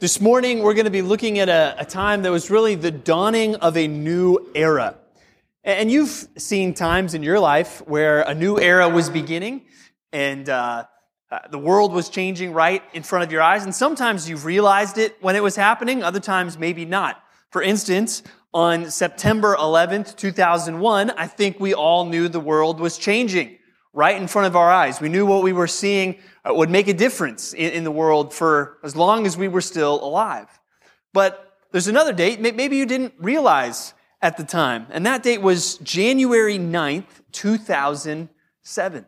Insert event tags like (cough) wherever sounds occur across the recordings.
This morning, we're going to be looking at a, a, time that was really the dawning of a new era. And you've seen times in your life where a new era was beginning and uh, uh, the world was changing right in front of your eyes. And sometimes you've realized it when it was happening, other times maybe not. For instance, on September 11th, 2001, I think we all knew the world was changing right in front of our eyes. We knew what we were seeing uh, would make a difference in, in the world for as long as we were still alive. But there's another date, maybe you didn't realize at the time, and that date was January 9th, 2007.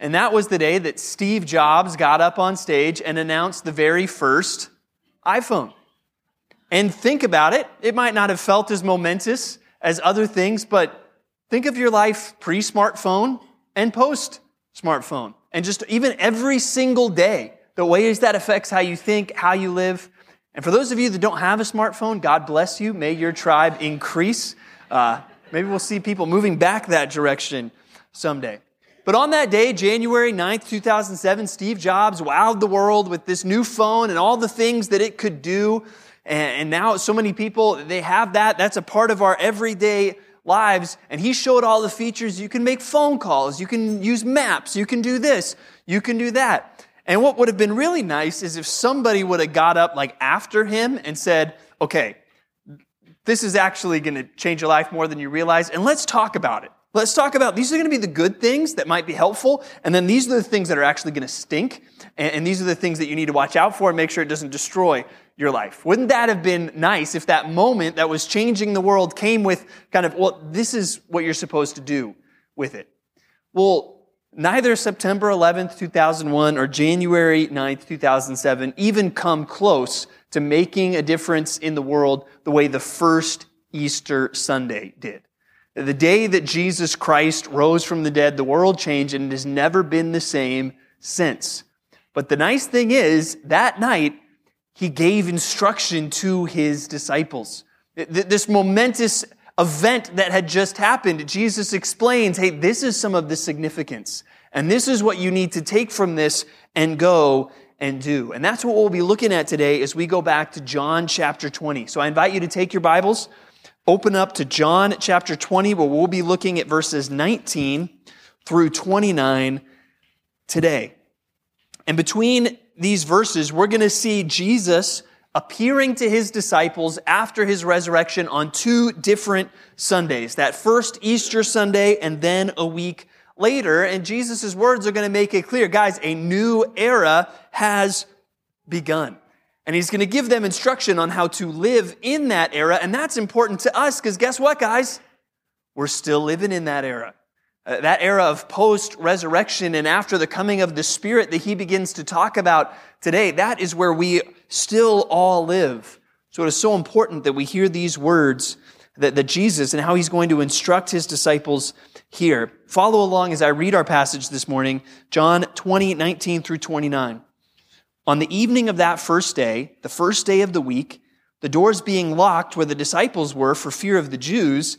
And that was the day that Steve Jobs got up on stage and announced the very first iPhone. And think about it, it might not have felt as momentous as other things, but think of your life pre smartphone and post smartphone. And just even every single day, the ways that affects how you think, how you live. And for those of you that don't have a smartphone, God bless you. May your tribe increase. Uh, maybe we'll see people moving back that direction someday. But on that day, January 9th, 2007, Steve Jobs wowed the world with this new phone and all the things that it could do. And now so many people, they have that. That's a part of our everyday lives. And he showed all the features. You can make phone calls. You can use maps. You can do this. You can do that. And what would have been really nice is if somebody would have got up like after him and said, okay, this is actually going to change your life more than you realize. And let's talk about it. Let's talk about these are going to be the good things that might be helpful. And then these are the things that are actually going to stink. And, these are the things that you need to watch out for and make sure it doesn't destroy your life. Wouldn't that have been nice if that moment that was changing the world came with kind of, well, this is what you're supposed to do with it? Well, neither September 11th, 2001 or January 9th, 2007 even come close to making a difference in the world the way the first Easter Sunday did. The day that Jesus Christ rose from the dead, the world changed and it has never been the same since. But the nice thing is, that night, he gave instruction to his disciples. This momentous event that had just happened, Jesus explains, hey, this is some of the significance. And this is what you need to take from this and go and do. And that's what we'll be looking at today as we go back to John chapter 20. So I invite you to take your Bibles, open up to John chapter 20, where we'll be looking at verses 19 through 29 today. And between these verses, we're going to see Jesus appearing to his disciples after his resurrection on two different Sundays. That first Easter Sunday and then a week later. And Jesus' words are going to make it clear, guys, a new era has begun. And he's going to give them instruction on how to live in that era. And that's important to us because guess what, guys? We're still living in that era. Uh, that era of post resurrection and after the coming of the Spirit that he begins to talk about today, that is where we still all live. So it is so important that we hear these words that, that Jesus and how he's going to instruct his disciples here. Follow along as I read our passage this morning, John 20, 19 through 29. On the evening of that first day, the first day of the week, the doors being locked where the disciples were for fear of the Jews,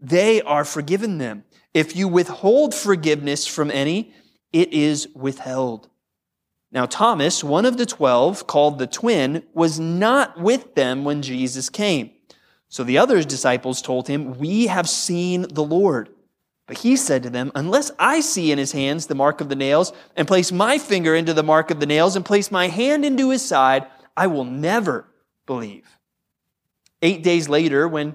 they are forgiven them. If you withhold forgiveness from any, it is withheld. Now, Thomas, one of the twelve, called the twin, was not with them when Jesus came. So the other disciples told him, We have seen the Lord. But he said to them, Unless I see in his hands the mark of the nails, and place my finger into the mark of the nails, and place my hand into his side, I will never believe. Eight days later, when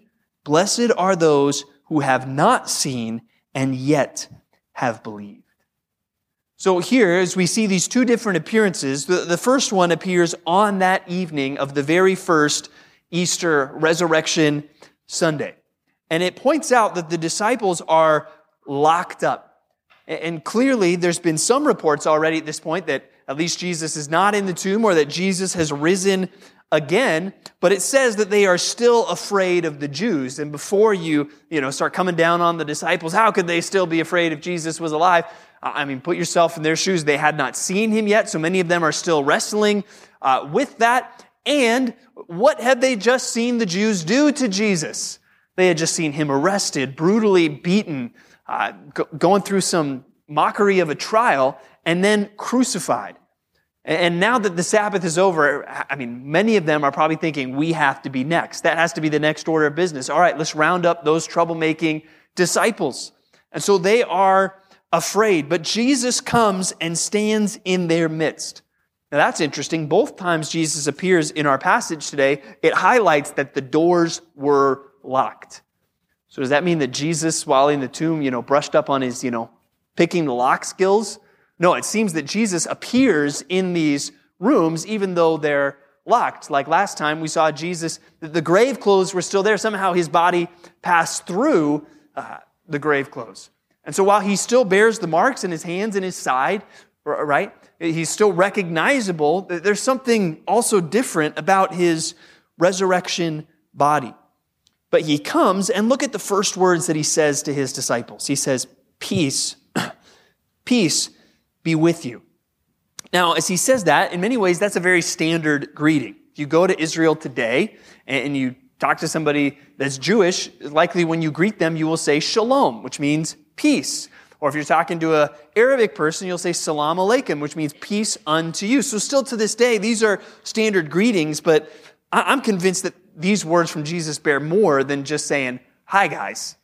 Blessed are those who have not seen and yet have believed. So here, as we see these two different appearances, the, the first one appears on that evening of the very first Easter resurrection Sunday. And it points out that the disciples are locked up. And clearly, there's been some reports already at this point that at least Jesus is not in the tomb or that Jesus has risen again, but it says that they are still afraid of the Jews. And before you, you know, start coming down on the disciples, how could they still be afraid if Jesus was alive? I mean, put yourself in their shoes. They had not seen him yet, so many of them are still wrestling uh, with that. And what had they just seen the Jews do to Jesus? They had just seen him arrested, brutally beaten, uh, go- going through some mockery of a trial, and then crucified. And now that the Sabbath is over, I mean, many of them are probably thinking, we have to be next. That has to be the next order of business. All right, let's round up those troublemaking disciples. And so they are afraid, but Jesus comes and stands in their midst. Now that's interesting. Both times Jesus appears in our passage today, it highlights that the doors were locked. So does that mean that Jesus, while in the tomb, you know, brushed up on his, you know, picking the lock skills? No, it seems that Jesus appears in these rooms even though they're locked. Like last time we saw Jesus, the grave clothes were still there. Somehow his body passed through uh, the grave clothes. And so while he still bears the marks in his hands and his side, right, he's still recognizable, there's something also different about his resurrection body. But he comes and look at the first words that he says to his disciples. He says, Peace, (clears throat) peace be with you. Now, as he says that, in many ways, that's a very standard greeting. You go to Israel today and you talk to somebody that's Jewish, likely when you greet them, you will say shalom, which means peace. Or if you're talking to an Arabic person, you'll say salam alaikum, which means peace unto you. So still to this day, these are standard greetings, but I'm convinced that these words from Jesus bear more than just saying, hi guys,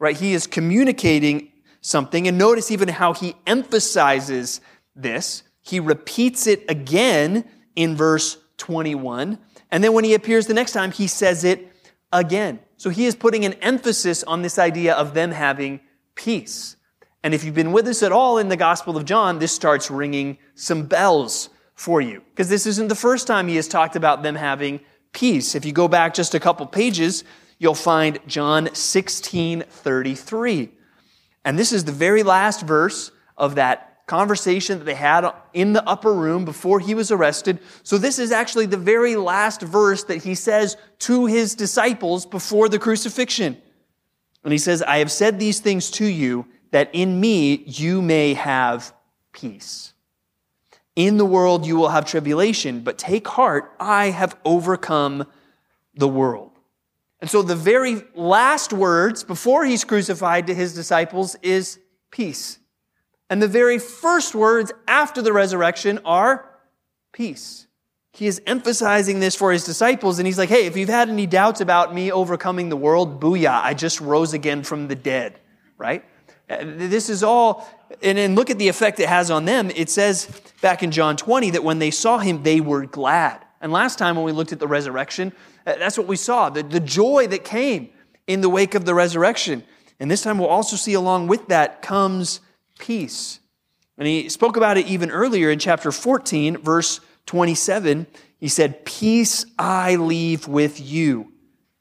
right? He is communicating something. And notice even how he emphasizes this. He repeats it again in verse 21. And then when he appears the next time, he says it again. So he is putting an emphasis on this idea of them having peace. And if you've been with us at all in the Gospel of John, this starts ringing some bells for you. Because this isn't the first time he has talked about them having peace. If you go back just a couple pages, you'll find John 16 33. And this is the very last verse of that conversation that they had in the upper room before he was arrested. So this is actually the very last verse that he says to his disciples before the crucifixion. And he says, I have said these things to you that in me you may have peace. In the world you will have tribulation, but take heart, I have overcome the world. And so the very last words before he's crucified to his disciples is peace. And the very first words after the resurrection are peace. He is emphasizing this for his disciples, and he's like, hey, if you've had any doubts about me overcoming the world, booyah, I just rose again from the dead, right? This is all, and then look at the effect it has on them. It says back in John 20 that when they saw him, they were glad. And last time when we looked at the resurrection, uh, that's what we saw the, the joy that came in the wake of the resurrection. And this time we'll also see along with that comes peace. And he spoke about it even earlier in chapter 14, verse 27. He said, Peace I leave with you,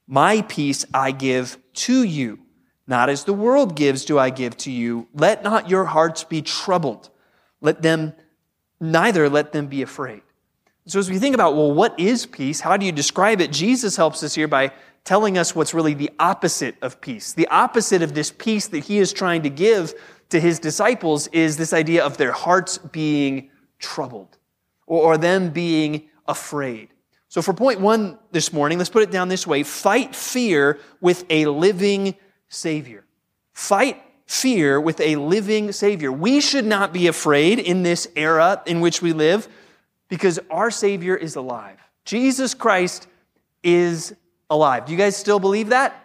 my peace I give to you. Not as the world gives do I give to you. Let not your hearts be troubled. Let them, neither let them be afraid. So, as we think about, well, what is peace? How do you describe it? Jesus helps us here by telling us what's really the opposite of peace. The opposite of this peace that he is trying to give to his disciples is this idea of their hearts being troubled or, them being afraid. So, for point one this morning, let's put it down this way fight fear with a living Savior. Fight fear with a living Savior. We should not be afraid in this era in which we live because our Savior is alive. Jesus Christ is alive. Do you guys still believe that?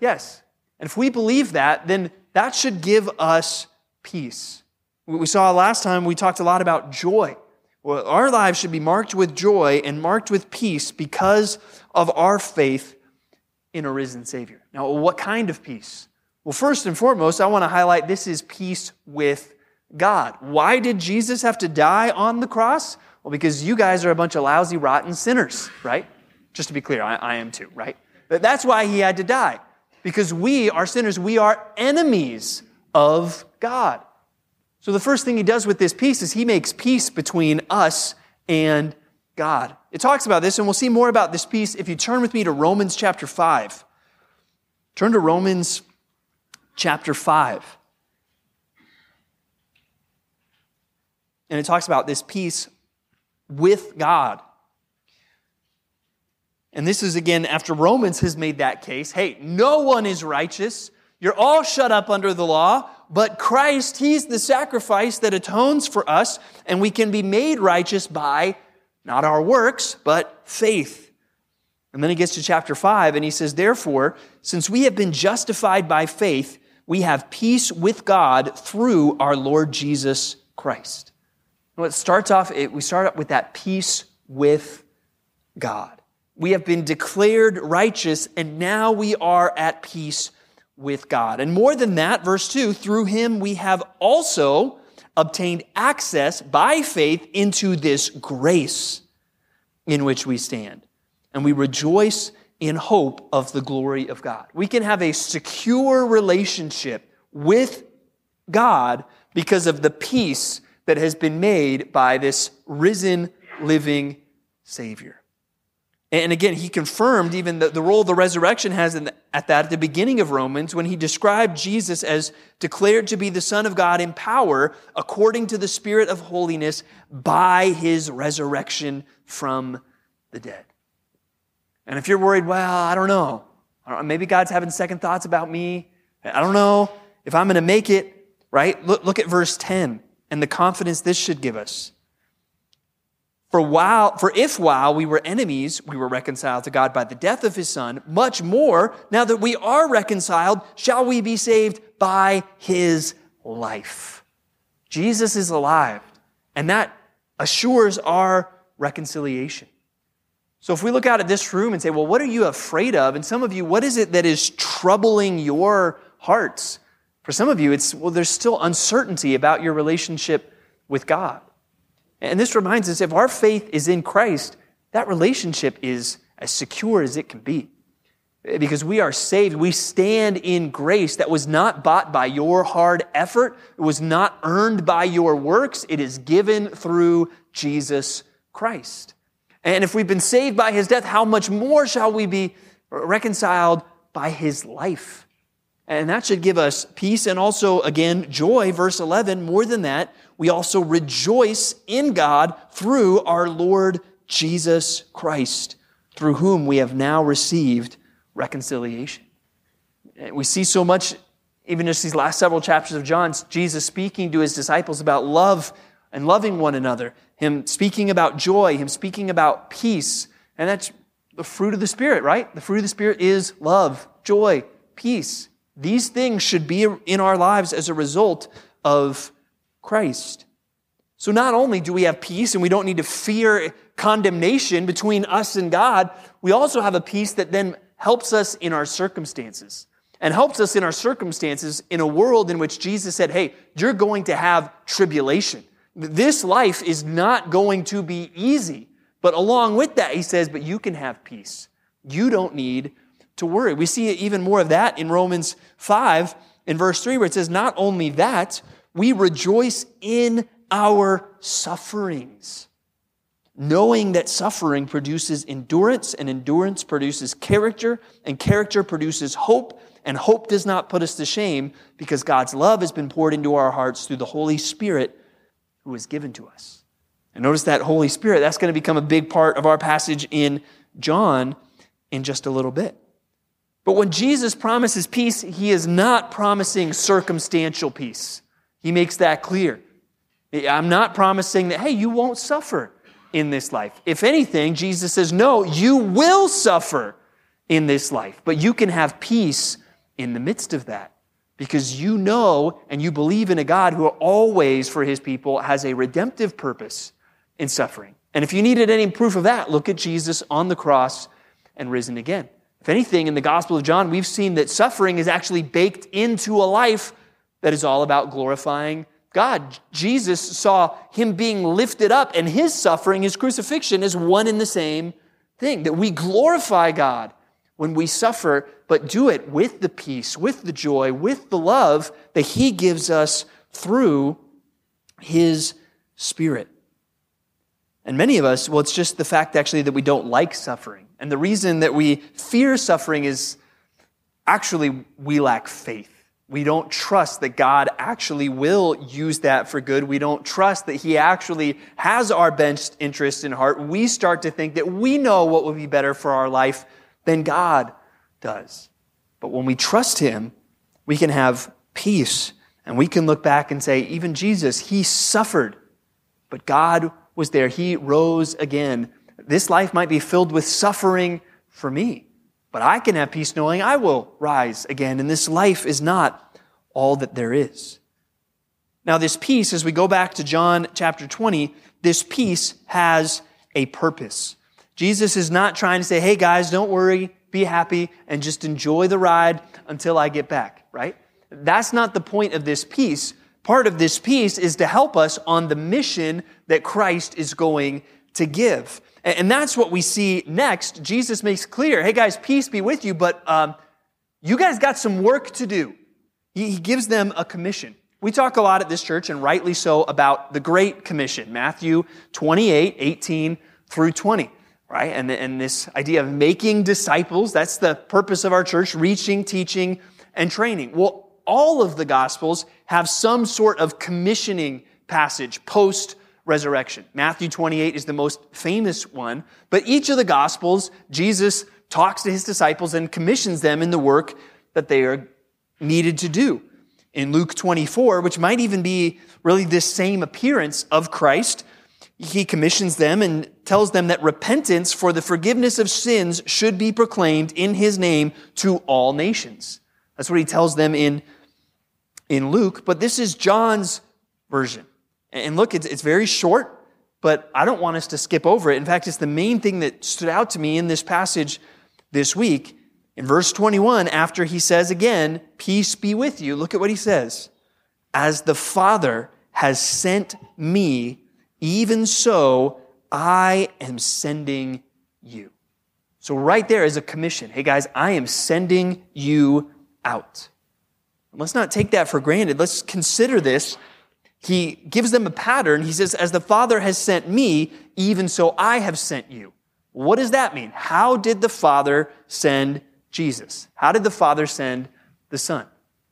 Yes. And if we believe that, then that should give us peace. We saw last time, we talked a lot about joy. Well, our lives should be marked with joy and marked with peace because of our faith in a risen Savior. Now, what kind of peace? Well, first and foremost, I want to highlight this is peace with God. Why did Jesus have to die on the cross? Well, because you guys are a bunch of lousy, rotten sinners, right? Just to be clear, I, I am too, right? But that's why he had to die. Because we are sinners, we are enemies of God. So the first thing he does with this peace is he makes peace between us and God. It talks about this, and we'll see more about this peace if you turn with me to Romans chapter 5. Turn to Romans chapter 5. And it talks about this peace with God. And this is again after Romans has made that case. Hey, no one is righteous. You're all shut up under the law, but Christ, He's the sacrifice that atones for us, and we can be made righteous by not our works, but faith. And then he gets to chapter 5, and he says, Therefore, since we have been justified by faith, we have peace with God through our Lord Jesus Christ. And it starts off, it, we start up with that peace with God. We have been declared righteous, and now we are at peace with God. And more than that, verse 2 through him we have also obtained access by faith into this grace in which we stand. And we rejoice in hope of the glory of God. We can have a secure relationship with God because of the peace that has been made by this risen, living Savior. And again, he confirmed even the, the role the resurrection has the, at that at the beginning of Romans when he described Jesus as declared to be the Son of God in power according to the Spirit of holiness by his resurrection from the dead. And if you're worried, well, I don't know. Maybe God's having second thoughts about me. I don't know if I'm going to make it, right? Look, look at verse 10 and the confidence this should give us. For while, for if while we were enemies, we were reconciled to God by the death of his son, much more, now that we are reconciled, shall we be saved by his life. Jesus is alive, and that assures our reconciliation. So if we look out at this room and say, well, what are you afraid of? And some of you, what is it that is troubling your hearts? For some of you, it's, well, there's still uncertainty about your relationship with God. And this reminds us if our faith is in Christ, that relationship is as secure as it can be. Because we are saved. We stand in grace that was not bought by your hard effort. It was not earned by your works. It is given through Jesus Christ. And if we've been saved by his death, how much more shall we be reconciled by his life? And that should give us peace and also, again, joy. Verse 11, more than that, we also rejoice in God through our Lord Jesus Christ, through whom we have now received reconciliation. We see so much, even just these last several chapters of John, Jesus speaking to his disciples about love and loving one another, him speaking about joy, him speaking about peace. And that's the fruit of the Spirit, right? The fruit of the Spirit is love, joy, peace. These things should be in our lives as a result of Christ. So not only do we have peace and we don't need to fear condemnation between us and God, we also have a peace that then helps us in our circumstances and helps us in our circumstances in a world in which Jesus said, Hey, you're going to have tribulation. This life is not going to be easy. But along with that, he says, But you can have peace. You don't need to worry. We see even more of that in Romans 5 in verse 3, where it says, Not only that, we rejoice in our sufferings, knowing that suffering produces endurance, and endurance produces character, and character produces hope, and hope does not put us to shame because God's love has been poured into our hearts through the Holy Spirit who is given to us. And notice that Holy Spirit, that's going to become a big part of our passage in John in just a little bit. But when Jesus promises peace, he is not promising circumstantial peace. He makes that clear. I'm not promising that, hey, you won't suffer in this life. If anything, Jesus says, no, you will suffer in this life, but you can have peace in the midst of that because you know and you believe in a God who always, for his people, has a redemptive purpose in suffering. And if you needed any proof of that, look at Jesus on the cross and risen again. If anything, in the Gospel of John, we've seen that suffering is actually baked into a life that is all about glorifying God. Jesus saw him being lifted up and his suffering, his crucifixion, is one and the same thing. That we glorify God when we suffer, but do it with the peace, with the joy, with the love that he gives us through his Spirit. And many of us, well, it's just the fact actually that we don't like suffering. And the reason that we fear suffering is actually we lack faith. We don't trust that God actually will use that for good. We don't trust that He actually has our best interest in heart. We start to think that we know what would be better for our life than God does. But when we trust Him, we can have peace and we can look back and say, even Jesus, He suffered, but God was there. He rose again this life might be filled with suffering for me, but I can have peace knowing I will rise again, and this life is not all that there is. Now, this peace, as we go back to John chapter 20, this peace has a purpose. Jesus is not trying to say, hey guys, don't worry, be happy, and just enjoy the ride until I get back, right? That's not the point of this peace. Part of this peace is to help us on the mission that Christ is going to give. And that's what we see next. Jesus makes clear hey, guys, peace be with you, but um, you guys got some work to do. He, gives them a commission. We talk a lot at this church, and rightly so, about the Great Commission, Matthew 28, 18 through 20, right? And, and this idea of making disciples, that's the purpose of our church, reaching, teaching, and training. Well, all of the Gospels have some sort of commissioning passage post resurrection. Matthew 28 is the most famous one, but each of the gospels, Jesus talks to his disciples and commissions them in the work that they are needed to do. In Luke 24, which might even be really this same appearance of Christ, he commissions them and tells them that repentance for the forgiveness of sins should be proclaimed in his name to all nations. That's what he tells them in, in Luke, but this is John's version. And look, it's, it's very short, but I don't want us to skip over it. In fact, it's the main thing that stood out to me in this passage this week. In verse 21, after he says again, Peace be with you, look at what he says. As the Father has sent me, even so I am sending you. So, right there is a commission. Hey, guys, I am sending you out. Let's not take that for granted. Let's consider this he gives them a pattern. He says, As the Father has sent me, even so I have sent you. What does that mean? How did the Father send Jesus? How did the Father send the Son?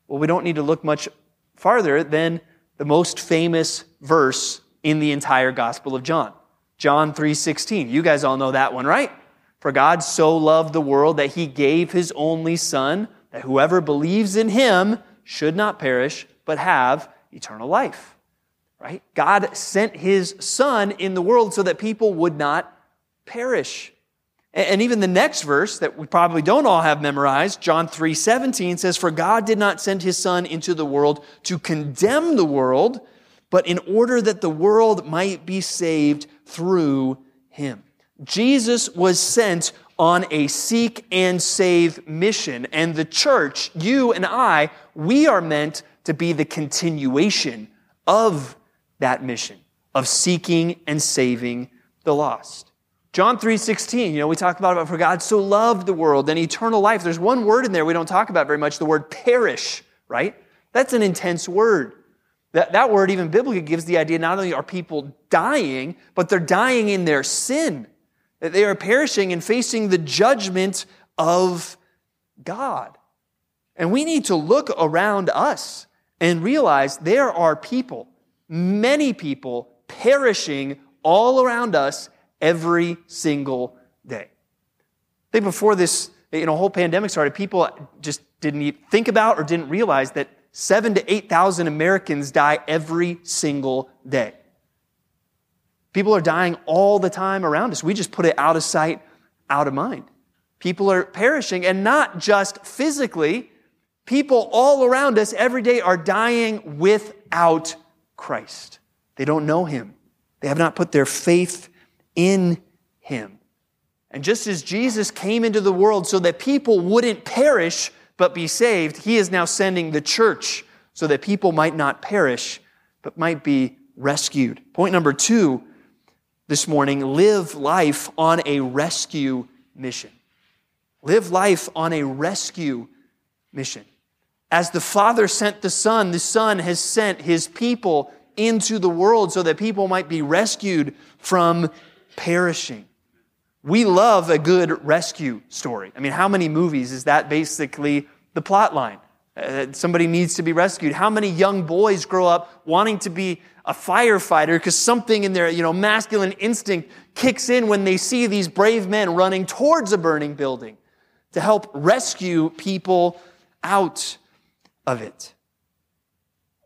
Well, we don't need to look much farther than the most famous verse in the entire Gospel of John. John 3:16. You guys all know that one, right? For God so loved the world that he gave his only son that whoever believes in him should not perish but have eternal life right? God sent his son in the world so that people would not perish. And even the next verse that we probably don't all have memorized, John 3 17 says, For God did not send his son into the world to condemn the world, but in order that the world might be saved through him. Jesus was sent on a seek and save mission. And the church, you and I, we are meant to be the continuation of that mission of seeking and saving the lost. John 3:16, you know, we talk about, for God so loved the world and eternal life. There's one word in there we don't talk about very much, the word perish, right? That's an intense word. That, that word, even biblically, gives the idea not only are people dying, but they're dying in their sin. That they are perishing and facing the judgment of God. And we need to look around us and realize there are people many people perishing all around us every single day. I think before this you know, whole pandemic started, people just didn't think about or didn't realize that seven to 8,000 Americans die every single day. People are dying all the time around us. We just put it out of sight, out of mind. People are perishing, and not just physically. People all around us every day are dying without Christ. They don't know him. They have not put their faith in him. And just as Jesus came into the world so that people wouldn't perish but be saved, he is now sending the church so that people might not perish but might be rescued. Point number two this morning live life on a rescue mission. Live life on a rescue mission. As the Father sent the Son, the Son has sent his people into the world so that people might be rescued from perishing. We love a good rescue story. I mean, how many movies is that basically the plot line? Uh, somebody needs to be rescued. How many young boys grow up wanting to be a firefighter because something in their you know, masculine instinct kicks in when they see these brave men running towards a burning building to help rescue people out of it?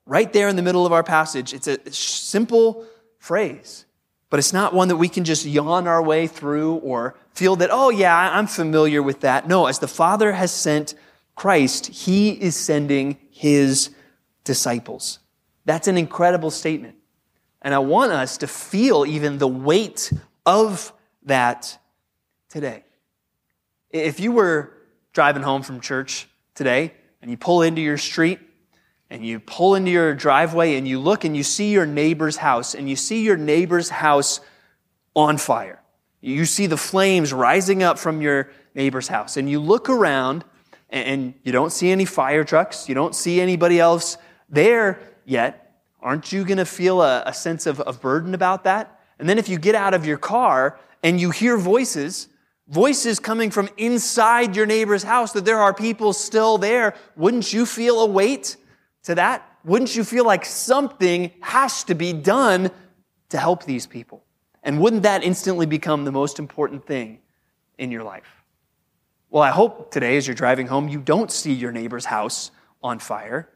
Right there in the middle of our passage, it's a simple phrase, but it's not one that we can just yawn our way through or feel that, oh, yeah, I'm familiar with that. No, as the Father has sent Christ, he is sending his disciples. That's an incredible statement. And I want us to feel even the weight of that today. If you were driving home from church today and you pull into your street and you pull into your driveway and you look and you see your neighbor's house and you see your neighbor's house on fire. You see the flames rising up from your neighbor's house and you look around and you don't see any fire trucks, you don't see anybody else there yet, aren't you going to feel a, a sense of, of burden about that? And then if you get out of your car and you hear voices, voices coming from inside your neighbor's house, that there are people still there, wouldn't you feel a weight to that? Wouldn't you feel like something has to be done to help these people? And wouldn't that instantly become the most important thing in your life? Well, I hope today, as you're driving home, you don't see your neighbor's house on fire.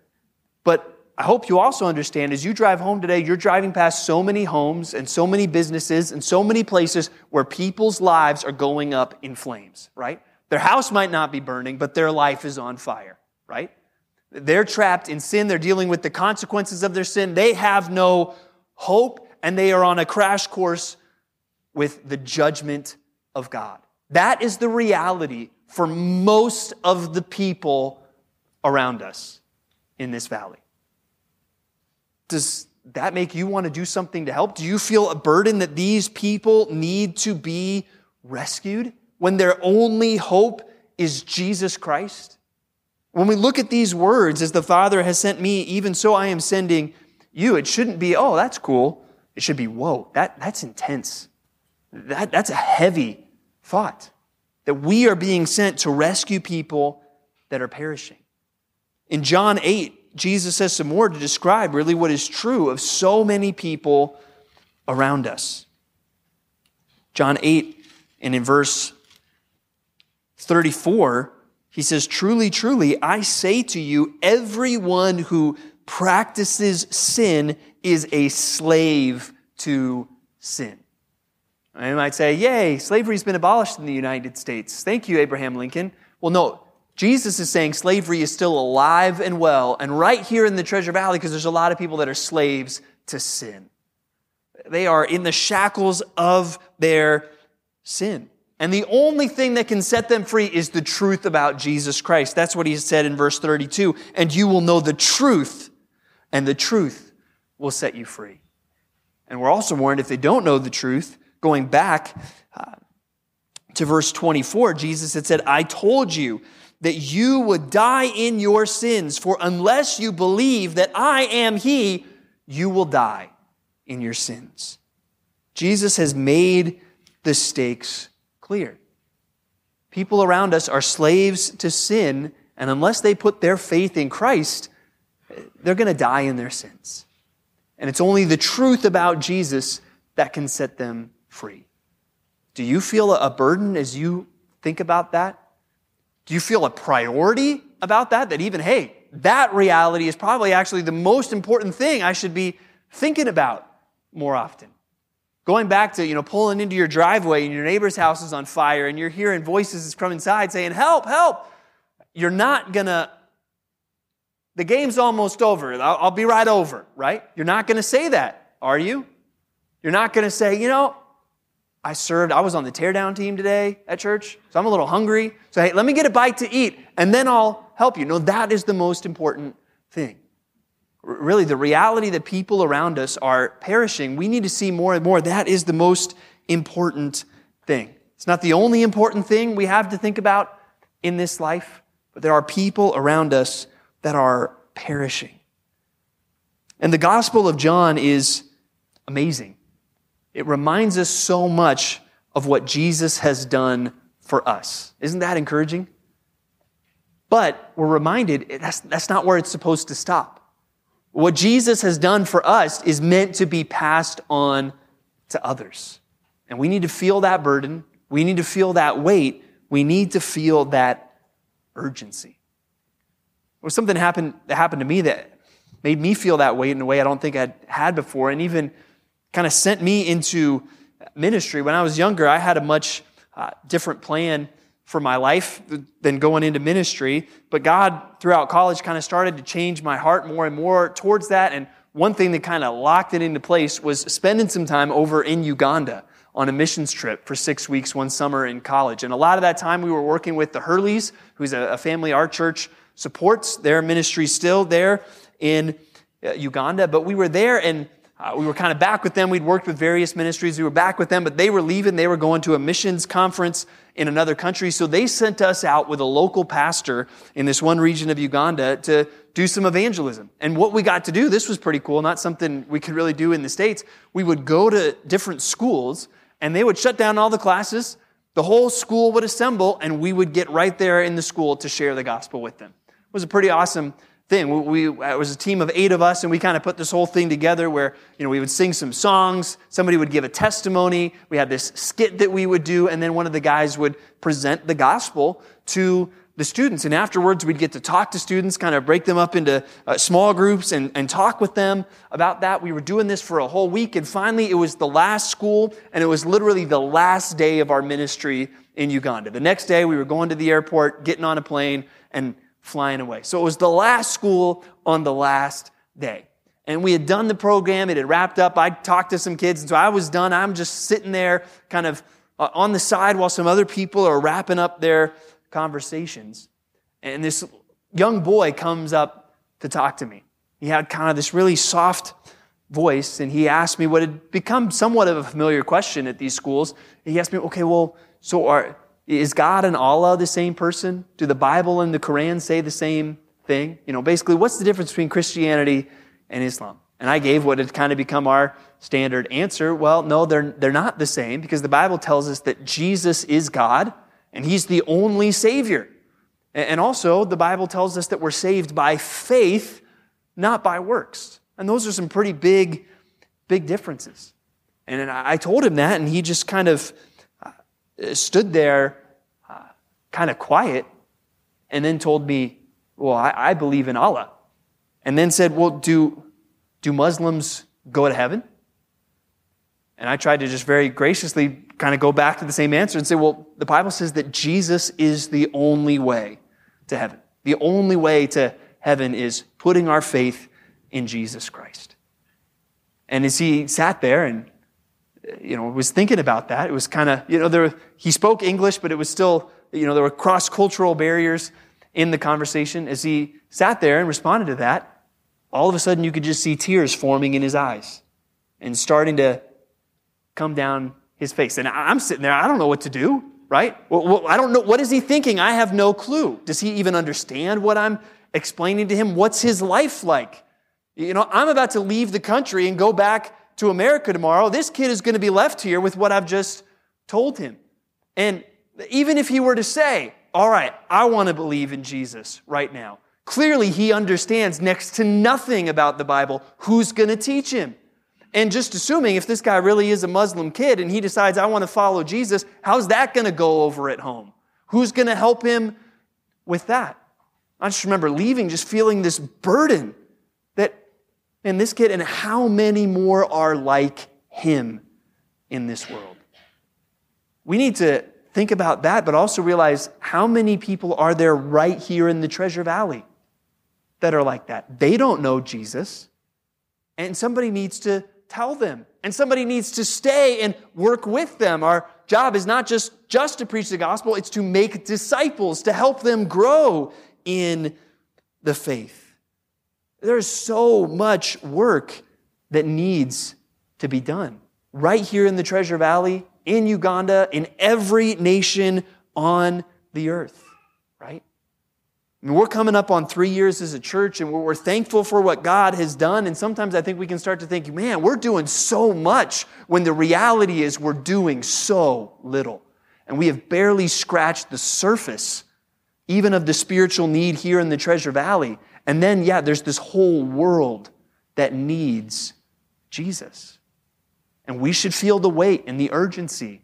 But I hope you also understand as you drive home today, you're driving past so many homes and so many businesses and so many places where people's lives are going up in flames, right? Their house might not be burning, but their life is on fire, right? They're trapped in sin. They're dealing with the consequences of their sin. They have no hope, and they are on a crash course with the judgment of God. That is the reality for most of the people around us in this valley. Does that make you want to do something to help? Do you feel a burden that these people need to be rescued when their only hope is Jesus Christ? When we look at these words, as the Father has sent me, even so I am sending you, it shouldn't be, oh, that's cool. It should be, whoa, that, that's intense. That, that's a heavy thought that we are being sent to rescue people that are perishing. In John 8, Jesus says some more to describe really what is true of so many people around us. John 8, and in verse 34, he says, Truly, truly, I say to you, everyone who practices sin is a slave to sin. I might say, Yay, slavery's been abolished in the United States. Thank you, Abraham Lincoln. Well, no, Jesus is saying slavery is still alive and well, and right here in the Treasure Valley, because there's a lot of people that are slaves to sin. They are in the shackles of their sin. And the only thing that can set them free is the truth about Jesus Christ. That's what he said in verse 32. And you will know the truth, and the truth will set you free. And we're also warned if they don't know the truth, going back uh, to verse 24, Jesus had said, I told you that you would die in your sins, for unless you believe that I am He, you will die in your sins. Jesus has made the stakes clear. People around us are slaves to sin, and unless they put their faith in Christ, they're going to die in their sins. And it's only the truth about Jesus that can set them free. Do you feel a burden as you think about that? Do you feel a priority about that? That even, hey, that reality is probably actually the most important thing I should be thinking about more often. Going back to, you know, pulling into your driveway and your neighbor's house is on fire and you're hearing voices from inside saying, help, help. You're not gonna, the game's almost over. I'll, I'll be right over, right? You're not gonna say that, are you? You're not going to say, you know, I served, I was on the teardown team today at church, so I'm a little hungry. So, hey, let me get a bite to eat, and then I'll help you. No, that is the most important thing. Really, the reality that people around us are perishing, we need to see more and more. That is the most important thing. It's not the only important thing we have to think about in this life, but there are people around us that are perishing. And the Gospel of John is amazing. It reminds us so much of what Jesus has done for us. Isn't that encouraging? But we're reminded that's, that's not where it's supposed to stop. What Jesus has done for us is meant to be passed on to others. And we need to feel that burden. We need to feel that weight. We need to feel that urgency. Was something happened that happened to me that made me feel that weight in a way I don't think I'd had before, and even kind of sent me into ministry. When I was younger, I had a much uh, different plan for my life than going into ministry. But God, throughout college, kind of started to change my heart more and more towards that. And one thing that kind of locked it into place was spending some time over in Uganda on a missions trip for six weeks one summer in college. And a lot of that time we were working with the Hurleys, who's a, family our church supports. Their ministry still there in uh, Uganda. But we were there and uh, we were kind of back with them. We'd worked with various ministries. We were back with them, but they were leaving. They were going to a missions conference in another country. So they sent us out with a local pastor in this one region of Uganda to do some evangelism. And what we got to do, this was pretty cool, not something we could really do in the States. We would go to different schools and they would shut down all the classes. The whole school would assemble and we would get right there in the school to share the gospel with them. It was a pretty awesome thing. We, we, it was a team of eight of us, and we kind of put this whole thing together where, you know, we would sing some songs, somebody would give a testimony, we had this skit that we would do, and then one of the guys would present the gospel to the students. And afterwards, we'd get to talk to students, kind of break them up into uh, small groups and, and talk with them about that. We were doing this for a whole week, and finally, it was the last school, and it was literally the last day of our ministry in Uganda. The next day, we were going to the airport, getting on a plane, and flying away. So it was the last school on the last day. And we had done the program, it had wrapped up. I talked to some kids, and so I was done. I'm just sitting there, kind of uh, on the side, while some other people are wrapping up their conversations. And this young boy comes up to talk to me. He had kind of this really soft voice, and he asked me what had become somewhat of a familiar question at these schools. He asked me, okay, well, so are, is God and Allah the same person? Do the Bible and the Quran say the same thing? You know, basically, what's the difference between Christianity and Islam? And I gave what had kind of become our standard answer. Well, no, they're, they're not the same because the Bible tells us that Jesus is God and He's the only Savior. And also, the Bible tells us that we're saved by faith, not by works. And those are some pretty big, big differences. And I told him that, and he just kind of stood there uh, kind of quiet and then told me, Well, I, I believe in Allah. And then said, Well, do, do Muslims go to heaven? And I tried to just very graciously kind of go back to the same answer and say, Well, the Bible says that Jesus is the only way to heaven. The only way to heaven is putting our faith in Jesus Christ. And as he sat there and you know, was thinking about that. It was kind of, you know, there, he spoke English, but it was still, you know, there were cross cultural barriers in the conversation. As he sat there and responded to that, all of a sudden you could just see tears forming in his eyes and starting to come down his face. And I'm sitting there, I don't know what to do, right? Well, I don't know. What is he thinking? I have no clue. Does he even understand what I'm explaining to him? What's his life like? You know, I'm about to leave the country and go back to America tomorrow, this kid is going to be left here with what I've just told him. And even if he were to say, All right, I want to believe in Jesus right now, clearly he understands next to nothing about the Bible. Who's going to teach him? And just assuming if this guy really is a Muslim kid and he decides, I want to follow Jesus, how's that going to go over at home? Who's going to help him with that? I just remember leaving just feeling this burden and this kid, and how many more are like him in this world? We need to think about that, but also realize how many people are there right here in the Treasure Valley that are like that. They don't know Jesus, and somebody needs to tell them and somebody needs to stay and work with them. Our job is not just, just to preach the gospel, it's to make disciples, to help them grow in the faith. There's so much work that needs to be done right here in the Treasure Valley, in Uganda, in every nation on the earth, right? I mean, we're coming up on three years as a church and we're thankful for what God has done. And sometimes I think we can start to think, man, we're doing so much when the reality is we're doing so little. And we have barely scratched the surface, even of the spiritual need here in the Treasure Valley. And then, yeah, there's this whole world that needs Jesus. And we should feel the weight and the urgency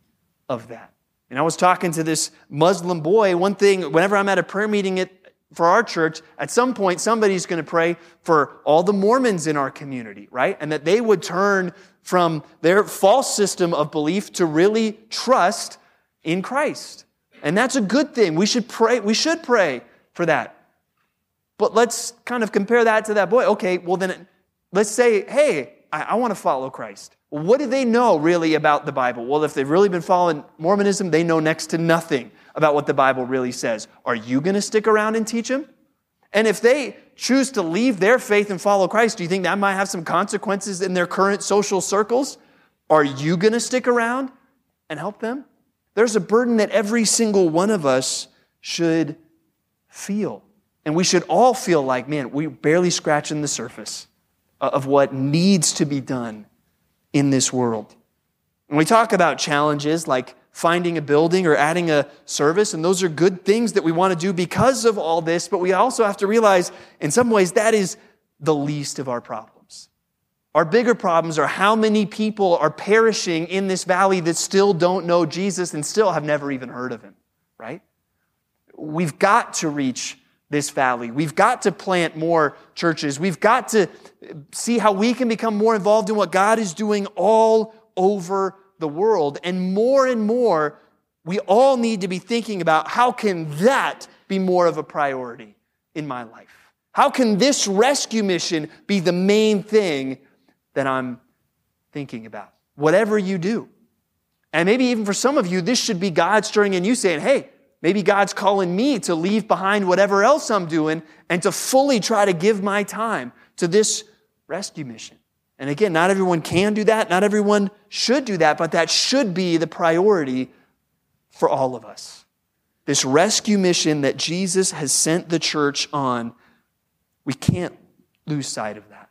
of that. And I was talking to this Muslim boy. One thing, whenever I'm at a prayer meeting at for our church, at some point, somebody's going to pray for all the Mormons in our community, right? And that they would turn from their false system of belief to really trust in Christ. And that's a good thing. We should pray, we should pray for that. But let's kind of compare that to that boy. Okay, well then let's say, hey, I, I want to follow Christ. what do they know really about the Bible? Well, if they've really been following Mormonism, they know next to nothing about what the Bible really says. Are you going to stick around and teach them? And if they choose to leave their faith and follow Christ, do you think that might have some consequences in their current social circles? Are you going to stick around and help them? There's a burden that every single one of us should feel. And we should all feel like, man, we're barely scratching the surface of what needs to be done in this world. We talk about challenges like finding a building or adding a service. And those are good things that we want to do because of all this. But we also have to realize, in some ways, that is the least of our problems. Our bigger problems are how many people are perishing in this valley that still don't know Jesus and still have never even heard of him, right? We've got to reach this valley. We've got to plant more churches. We've got to see how we can become more involved in what God is doing all over the world. And more and more, we all need to be thinking about how can that be more of a priority in my life? How can this rescue mission be the main thing that I'm thinking about? Whatever you do. And maybe even for some of you, this should be God stirring in you saying, hey, maybe God's calling me to leave behind whatever else I'm doing and to fully try to give my time to this rescue mission. And again, not everyone can do that, not everyone should do that, but that should be the priority for all of us. This rescue mission that Jesus has sent the church on, we can't lose sight of that.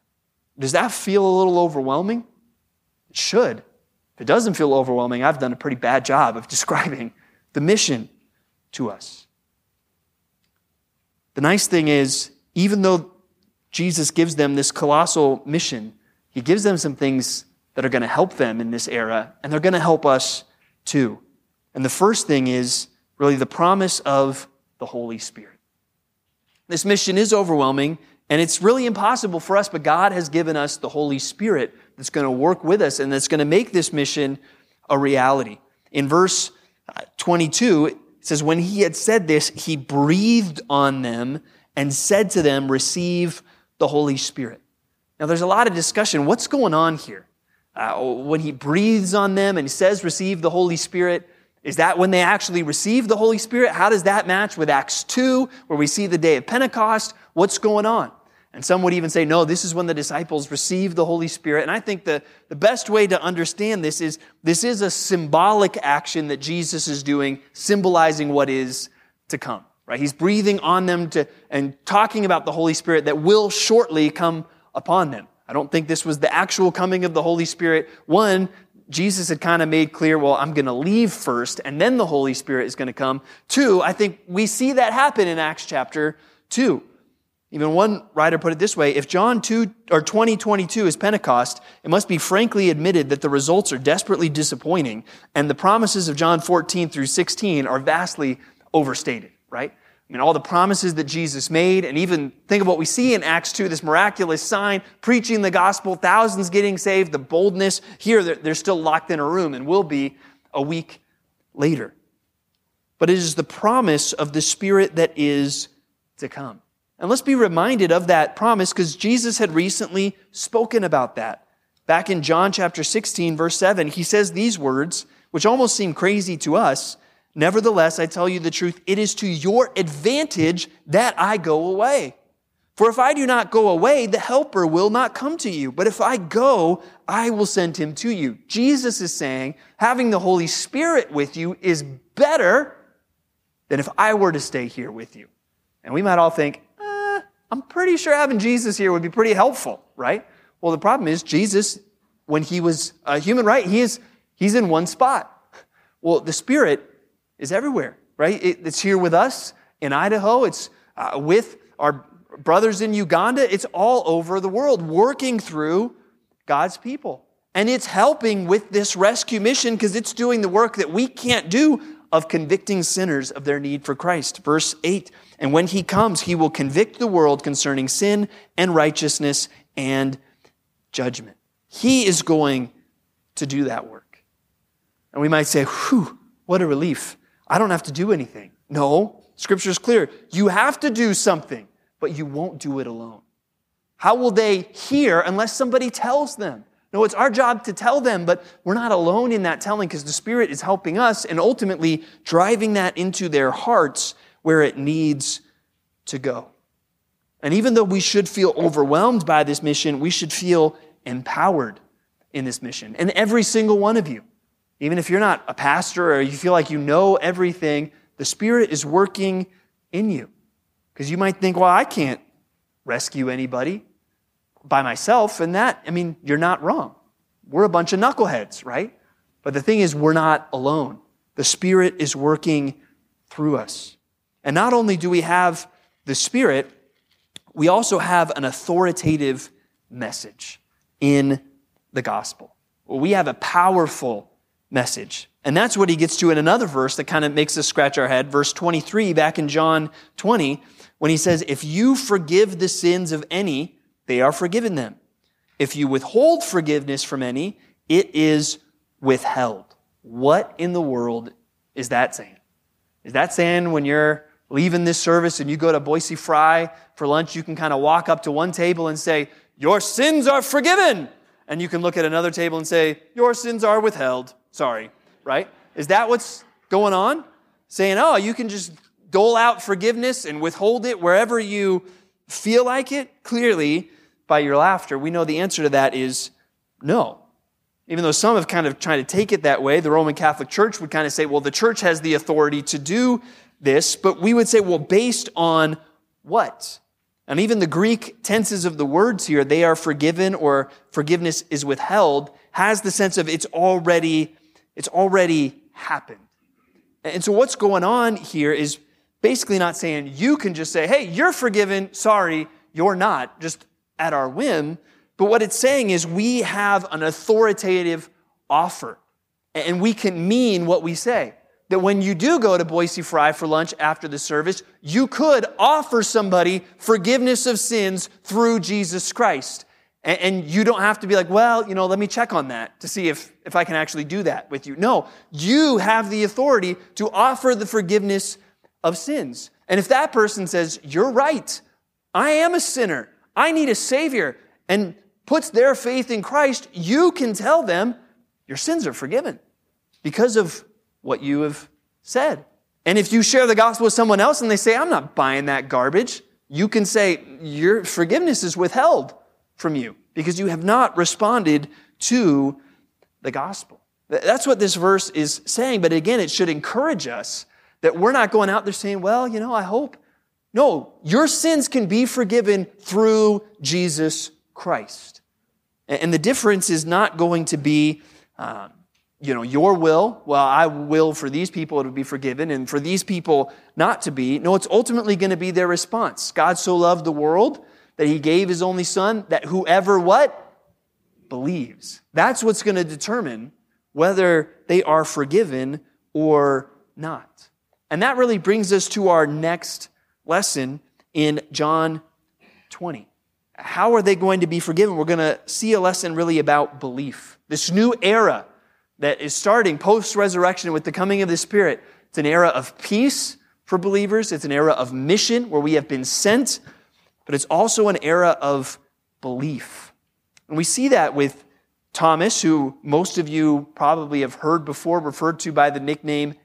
Does that feel a little overwhelming? It should. If it doesn't feel overwhelming, I've done a pretty bad job of (laughs) describing the mission to us. The nice thing is, even though Jesus gives them this colossal mission, he gives them some things that are going to help them in this era, and they're going to help us too. And the first thing is really the promise of the Holy Spirit. This mission is overwhelming, and it's really impossible for us, but God has given us the Holy Spirit that's going to work with us and that's going to make this mission a reality. In verse uh, 22, it says, When he had said this, he breathed on them and said to them, Receive the Holy Spirit. Now, there's a lot of discussion. What's going on here? Uh, when he breathes on them and he says, receive the Holy Spirit, is that when they actually receive the Holy Spirit? How does that match with Acts 2, where we see the day of Pentecost? What's going on? And some would even say, no, this is when the disciples receive the Holy Spirit. And I think the, the best way to understand this is this is a symbolic action that Jesus is doing, symbolizing what is to come. Right? He's breathing on them to, and talking about the Holy Spirit that will shortly come upon them. I don't think this was the actual coming of the Holy Spirit. One, Jesus had kind of made clear, well, I'm going to leave first and then the Holy Spirit is going to come. Two, I think we see that happen in Acts chapter 2. Even one writer put it this way, if John 2 or 2022 is Pentecost, it must be frankly admitted that the results are desperately disappointing and the promises of John 14 through 16 are vastly overstated, right? I mean, all the promises that Jesus made, and even think of what we see in Acts 2, this miraculous sign, preaching the gospel, thousands getting saved, the boldness. Here, they're, they're still locked in a room and will be a week later. But it is the promise of the Spirit that is to come. And let's be reminded of that promise because Jesus had recently spoken about that back in John chapter 16, verse 7, he says these words, which almost seem crazy to us. Nevertheless, I tell you the truth, it is to your advantage that I go away. For if I do not go away, the Helper will not come to you. But if I go, I will send him to you. Jesus is saying having the Holy Spirit with you is better than if I were to stay here with you. And we might all think, I'm pretty sure having Jesus here would be pretty helpful, right? Well, the problem is Jesus, when he was a human, right? He is, he's in one spot. Well, the Spirit is everywhere, right? It, it's here with us in Idaho. It's uh, with our brothers in Uganda. It's all over the world working through God's people. And it's helping with this rescue mission because it's doing the work that we can't do of convicting sinners of their need for Christ. Verse 8 And when he comes, he will convict the world concerning sin and righteousness and judgment. He is going to do that work. And we might say, whew, what a relief. I don't have to do anything. No, scripture is clear. You have to do something, but you won't do it alone. How will they hear unless somebody tells them? No, it's our job to tell them, but we're not alone in that telling because the Spirit is helping us and ultimately driving that into their hearts where it needs to go. And even though we should feel overwhelmed by this mission, we should feel empowered in this mission. And every single one of you, even if you're not a pastor or you feel like you know everything, the Spirit is working in you. Because you might think, well, I can't rescue anybody by myself. And that, I mean, you're not wrong. We're a bunch of knuckleheads, right? But the thing is, we're not alone. The Spirit is working through us. And not only do we have the Spirit, we also have an authoritative message in the gospel. We have a powerful message. And that's what he gets to in another verse that kind of makes us scratch our head. Verse 23, back in John 20, when he says, If you forgive the sins of any, they are forgiven them. If you withhold forgiveness from any, it is withheld. What in the world is that saying? Is that saying when you're leaving this service and you go to Boise Fry for lunch, you can kind of walk up to one table and say, Your sins are forgiven. And you can look at another table and say, Your sins are withheld. Sorry, right? Is that what's going on? Saying, oh, you can just dole out forgiveness and withhold it wherever you feel like it? Clearly, by your laughter, we know the answer to that is no. Even though some have kind of tried to take it that way, the Roman Catholic Church would kind of say, well, the church has the authority to do this, but we would say, well, based on what? And even the Greek tenses of the words here, they are forgiven or forgiveness is withheld, has the sense of it's already it's already happened. And so what's going on here is basically not saying you can just say, hey, you're forgiven, sorry, you're not, just at our whim. But what it's saying is we have an authoritative offer. And we can mean what we say. That when you do go to Boise Fry for lunch after the service, you could offer somebody forgiveness of sins through Jesus Christ. And, you don't have to be like, well, you know, let me check on that to see if, if I can actually do that with you. No, you have the authority to offer the forgiveness of sins. And if that person says, you're right, I am a sinner, I need a savior, and puts their faith in Christ, you can tell them your sins are forgiven because of what you have said. And if you share the gospel with someone else and they say, I'm not buying that garbage, you can say, your forgiveness is withheld from you because you have not responded to the gospel. That's what this verse is saying. But again, it should encourage us that we're not going out there saying, well, you know, I hope. No, your sins can be forgiven through Jesus Christ. And the difference is not going to be, um, you know, your will. Well, I will for these people to be forgiven and for these people not to be. No, it's ultimately going to be their response. God so loved the world that he gave his only son, that whoever what? Believes. That's what's going to determine whether they are forgiven or not. And that really brings us to our next lesson in John 20. How are they going to be forgiven? We're going to see a lesson really about belief. This new era that is starting post resurrection with the coming of the Spirit. It's an era of peace for believers. It's an era of mission where we have been sent but it's also an era of belief. And we see that with Thomas, who most of you probably have heard before, referred to by the nickname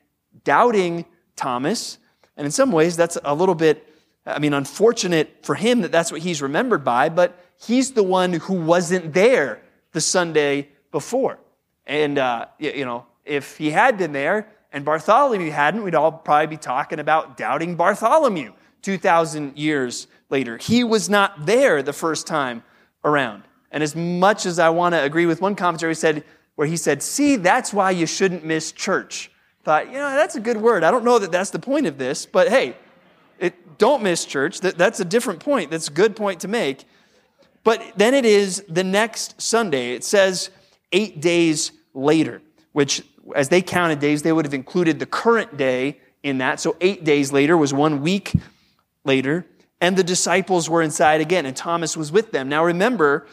Doubting Thomas. And in some ways, that's a little bit, I mean, unfortunate for him that that's what he's remembered by, but he's the one who wasn't there the Sunday before. And, uh, you know, if he had been there and Bartholomew hadn't, we'd all probably be talking about doubting Bartholomew 2,000 years later. He was not there the first time around. And as much as I want to agree with one commentary said, where he said, see, that's why you shouldn't miss church. Thought, you know, that's a good word. I don't know that that's the point of this, but hey, it, don't miss church. That, that's a different point. That's a good point to make. But then it is the next Sunday. It says eight days later, which as they counted days, they would have included the current day in that. So eight days later was one week later. And the disciples were inside again, and Thomas was with them. Now remember,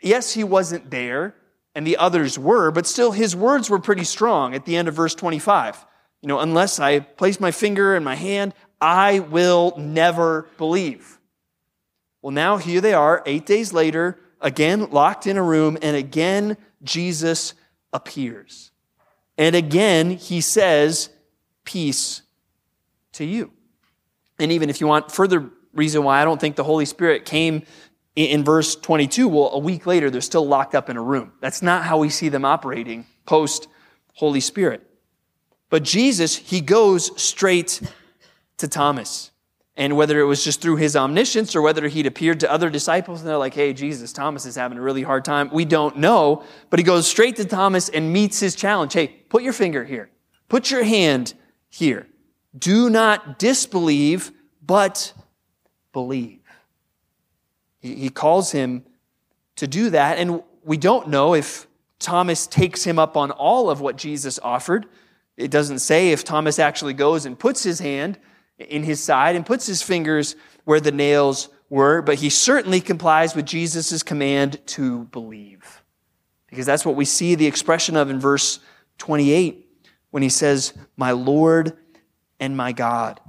yes, he wasn't there, and the others were, but still his words were pretty strong at the end of verse 25. You know, unless I place my finger in my hand, I will never believe. Well, now here they are, eight days later, again locked in a room, and again Jesus appears. And again he says, Peace to you. And even if you want further reason why I don't think the Holy Spirit came in verse 22, well, a week later, they're still locked up in a room. That's not how we see them operating post Holy Spirit. But Jesus, he goes straight to Thomas. And whether it was just through his omniscience or whether he'd appeared to other disciples and they're like, hey, Jesus, Thomas is having a really hard time, we don't know. But he goes straight to Thomas and meets his challenge. Hey, put your finger here. Put your hand here. Do not disbelieve, but believe. He calls him to do that. And we don't know if Thomas takes him up on all of what Jesus offered. It doesn't say if Thomas actually goes and puts his hand in his side and puts his fingers where the nails were, but he certainly complies with Jesus' command to believe. Because that's what we see the expression of in verse 28 when he says, My Lord and my God.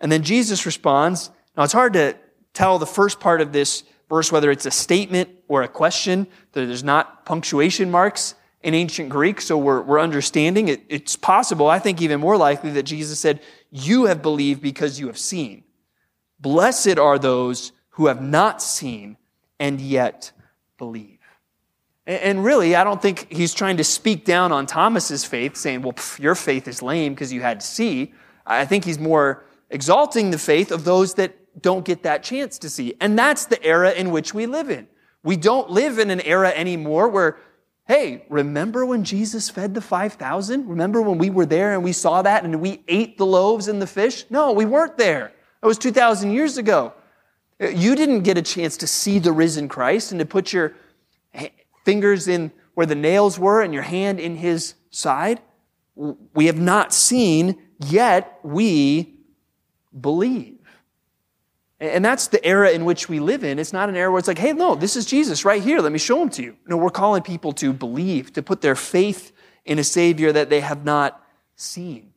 And then Jesus responds. Now it's hard to tell the first part of this verse whether it's a statement or a question. There's not punctuation marks in ancient Greek, so we're, we're understanding. It, it's possible, I think even more likely, that Jesus said, You have believed because you have seen. Blessed are those who have not seen and yet believe. And really, I don't think he's trying to speak down on Thomas's faith, saying, Well, pff, your faith is lame because you had to see. I think he's more exalting the faith of those that don't get that chance to see. And that's the era in which we live in. We don't live in an era anymore where Hey, remember when Jesus fed the 5,000? Remember when we were there and we saw that and we ate the loaves and the fish? No, we weren't there. That was 2,000 years ago. You didn't get a chance to see the risen Christ and to put your fingers in where the nails were and your hand in his side. We have not seen, yet we believe. And that's the era in which we live in. It's not an era where it's like, hey, no, this is Jesus right here. Let me show him to you. No, we're calling people to believe, to put their faith in a Savior that they have not seen.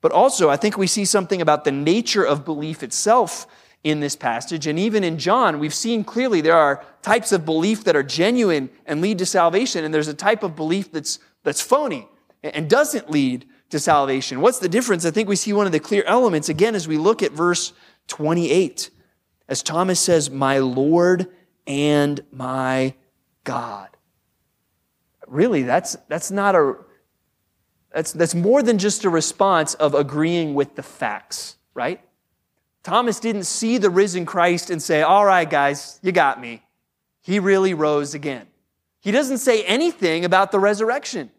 But also, I think we see something about the nature of belief itself in this passage. And even in John, we've seen clearly there are types of belief that are genuine and lead to salvation, and there's a type of belief that's, that's phony and doesn't lead to salvation. What's the difference? I think we see one of the clear elements again as we look at verse 28. As Thomas says, my Lord and my God. Really, that's, that's not a, that's, that's more than just a response of agreeing with the facts, right? Thomas didn't see the risen Christ and say, all right, guys, you got me. He really rose again. He doesn't say anything about the resurrection.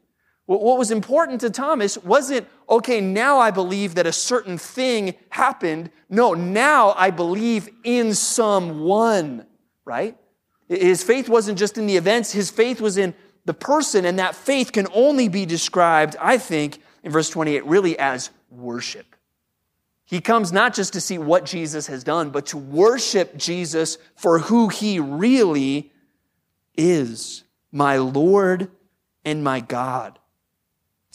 What was important to Thomas wasn't, okay, now I believe that a certain thing happened. No, now I believe in someone, right? His faith wasn't just in the events, his faith was in the person, and that faith can only be described, I think, in verse 28, really as worship. He comes not just to see what Jesus has done, but to worship Jesus for who he really is my Lord and my God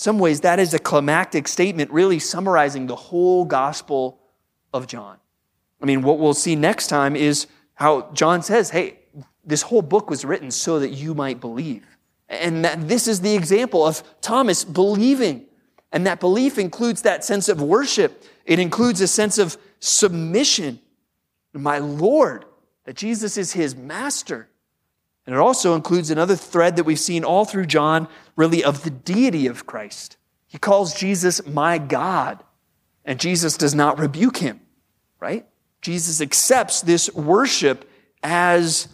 some ways, that is a climactic statement, really summarizing the whole Gospel of John. I mean, what we'll see next time is how John says, hey, this whole book was written so that you might believe. And that this is the example of Thomas believing. And that belief includes that sense of worship. It includes a sense of submission. My Lord, that Jesus is his master. And it also includes another thread that we've seen all through John, really, of the deity of Christ. He calls Jesus my God, and Jesus does not rebuke him, right? Jesus accepts this worship as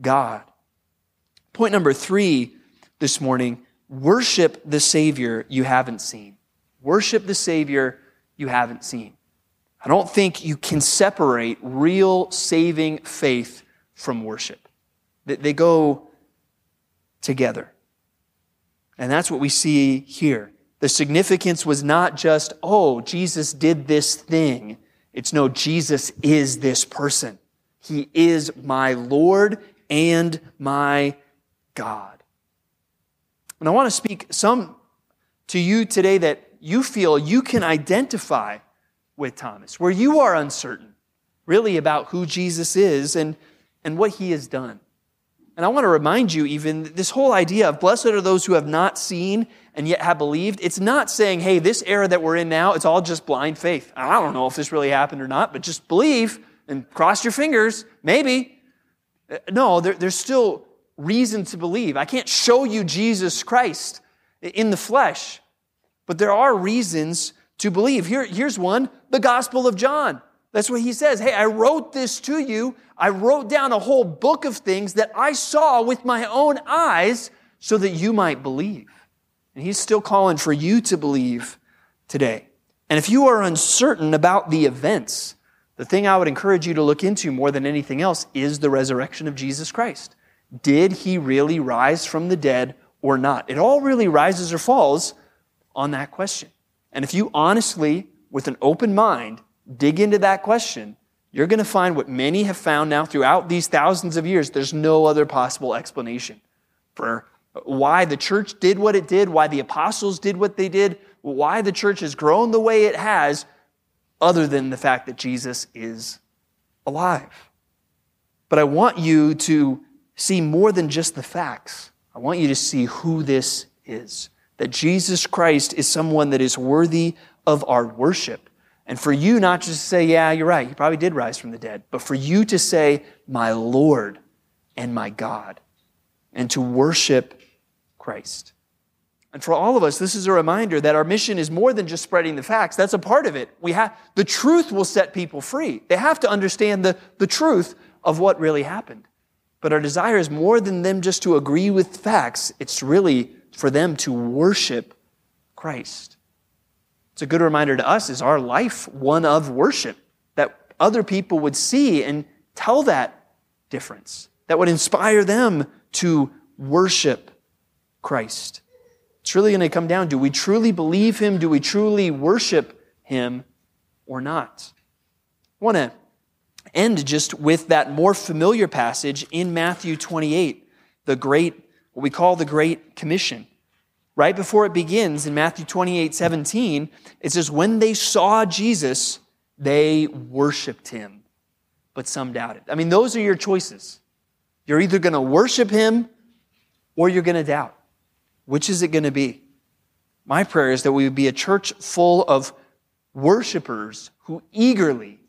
God. Point number three this morning worship the Savior you haven't seen. Worship the Savior you haven't seen. I don't think you can separate real saving faith from worship. They go together. And that's what we see here. The significance was not just, oh, Jesus did this thing. It's no, Jesus is this person. He is my Lord and my God. And I want to speak some to you today that you feel you can identify with Thomas, where you are uncertain really about who Jesus is and, and what he has done. And I want to remind you, even this whole idea of blessed are those who have not seen and yet have believed. It's not saying, hey, this era that we're in now, it's all just blind faith. I don't know if this really happened or not, but just believe and cross your fingers. Maybe. Uh, no, there, there's still reason to believe. I can't show you Jesus Christ in the flesh, but there are reasons to believe. Here, here's one the Gospel of John. That's what he says. Hey, I wrote this to you. I wrote down a whole book of things that I saw with my own eyes so that you might believe. And he's still calling for you to believe today. And if you are uncertain about the events, the thing I would encourage you to look into more than anything else is the resurrection of Jesus Christ. Did he really rise from the dead or not? It all really rises or falls on that question. And if you honestly, with an open mind, dig into that question, you're going to find what many have found now throughout these thousands of years. There's no other possible explanation for why the church did what it did, why the apostles did what they did, why the church has grown the way it has, other than the fact that Jesus is alive. But I want you to see more than just the facts. I want you to see who this is. That Jesus Christ is someone that is worthy of our worship. And for you not just to say, yeah, you're right, he probably did rise from the dead, but for you to say, my Lord and my God, and to worship Christ. And for all of us, this is a reminder that our mission is more than just spreading the facts. That's a part of it. We have, the truth will set people free. They have to understand the, the truth of what really happened. But our desire is more than them just to agree with facts. It's really for them to worship Christ. It's a good reminder to us is our life one of worship that other people would see and tell that difference, that would inspire them to worship Christ. It's really going to come down do we truly believe him? Do we truly worship him or not? I want to end just with that more familiar passage in Matthew 28, the great, what we call the Great Commission. Right before it begins in Matthew 28, 17, it says, When they saw Jesus, they worshiped him, but some doubted. I mean, those are your choices. You're either going to worship him or you're going to doubt. Which is it going to be? My prayer is that we would be a church full of worshipers who eagerly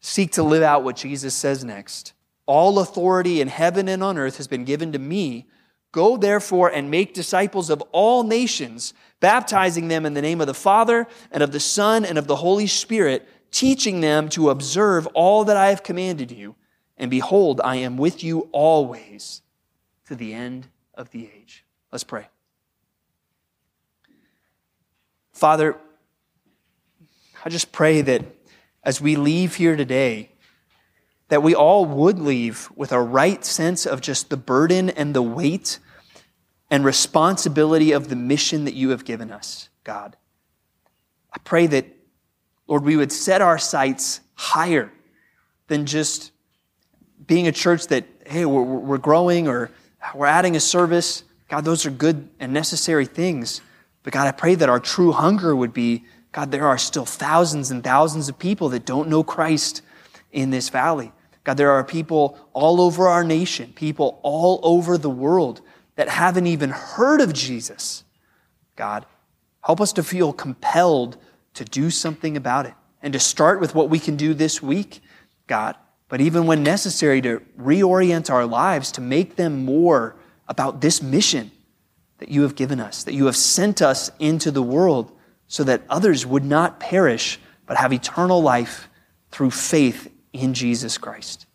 seek to live out what Jesus says next. All authority in heaven and on earth has been given to me. Go therefore and make disciples of all nations, baptizing them in the name of the Father and of the Son and of the Holy Spirit, teaching them to observe all that I have commanded you. And behold, I am with you always to the end of the age. Let's pray. Father, I just pray that as we leave here today, that we all would leave with a right sense of just the burden and the weight and responsibility of the mission that you have given us, God. I pray that, Lord, we would set our sights higher than just being a church that, hey, we're, we're growing or we're adding a service. God, those are good and necessary things. But God, I pray that our true hunger would be God, there are still thousands and thousands of people that don't know Christ in this valley. God, there are people all over our nation, people all over the world that haven't even heard of Jesus. God, help us to feel compelled to do something about it and to start with what we can do this week, God, but even when necessary, to reorient our lives to make them more about this mission that you have given us, that you have sent us into the world so that others would not perish but have eternal life through faith in Jesus Christ.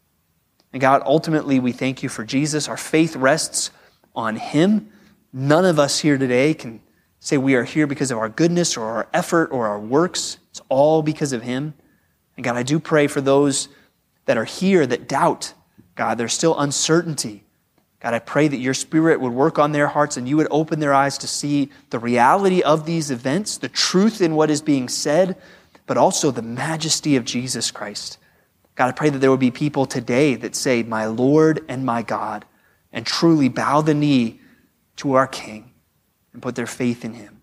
And God, ultimately, we thank you for Jesus. Our faith rests on Him. None of us here today can say we are here because of our goodness or our effort or our works. It's all because of Him. And God, I do pray for those that are here that doubt. God, there's still uncertainty. God, I pray that your Spirit would work on their hearts and you would open their eyes to see the reality of these events, the truth in what is being said, but also the majesty of Jesus Christ. God, I pray that there would be people today that say, My Lord and my God, and truly bow the knee to our King and put their faith in him.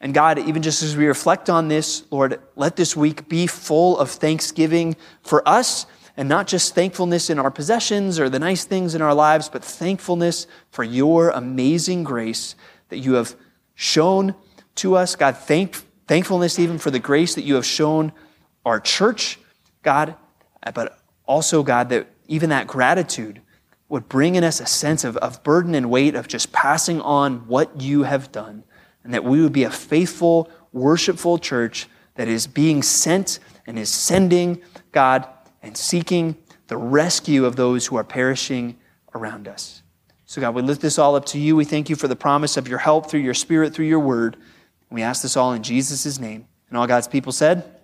And God, even just as we reflect on this, Lord, let this week be full of thanksgiving for us and not just thankfulness in our possessions or the nice things in our lives, but thankfulness for your amazing grace that you have shown to us. God, thank, thankfulness even for the grace that you have shown our church, God, but also, God, that even that gratitude would bring in us a sense of, of burden and weight of just passing on what you have done, and that we would be a faithful, worshipful church that is being sent and is sending, God, and seeking the rescue of those who are perishing around us. So, God, we lift this all up to you. We thank you for the promise of your help through your Spirit, through your word. We ask this all in Jesus' name. And all God's people said,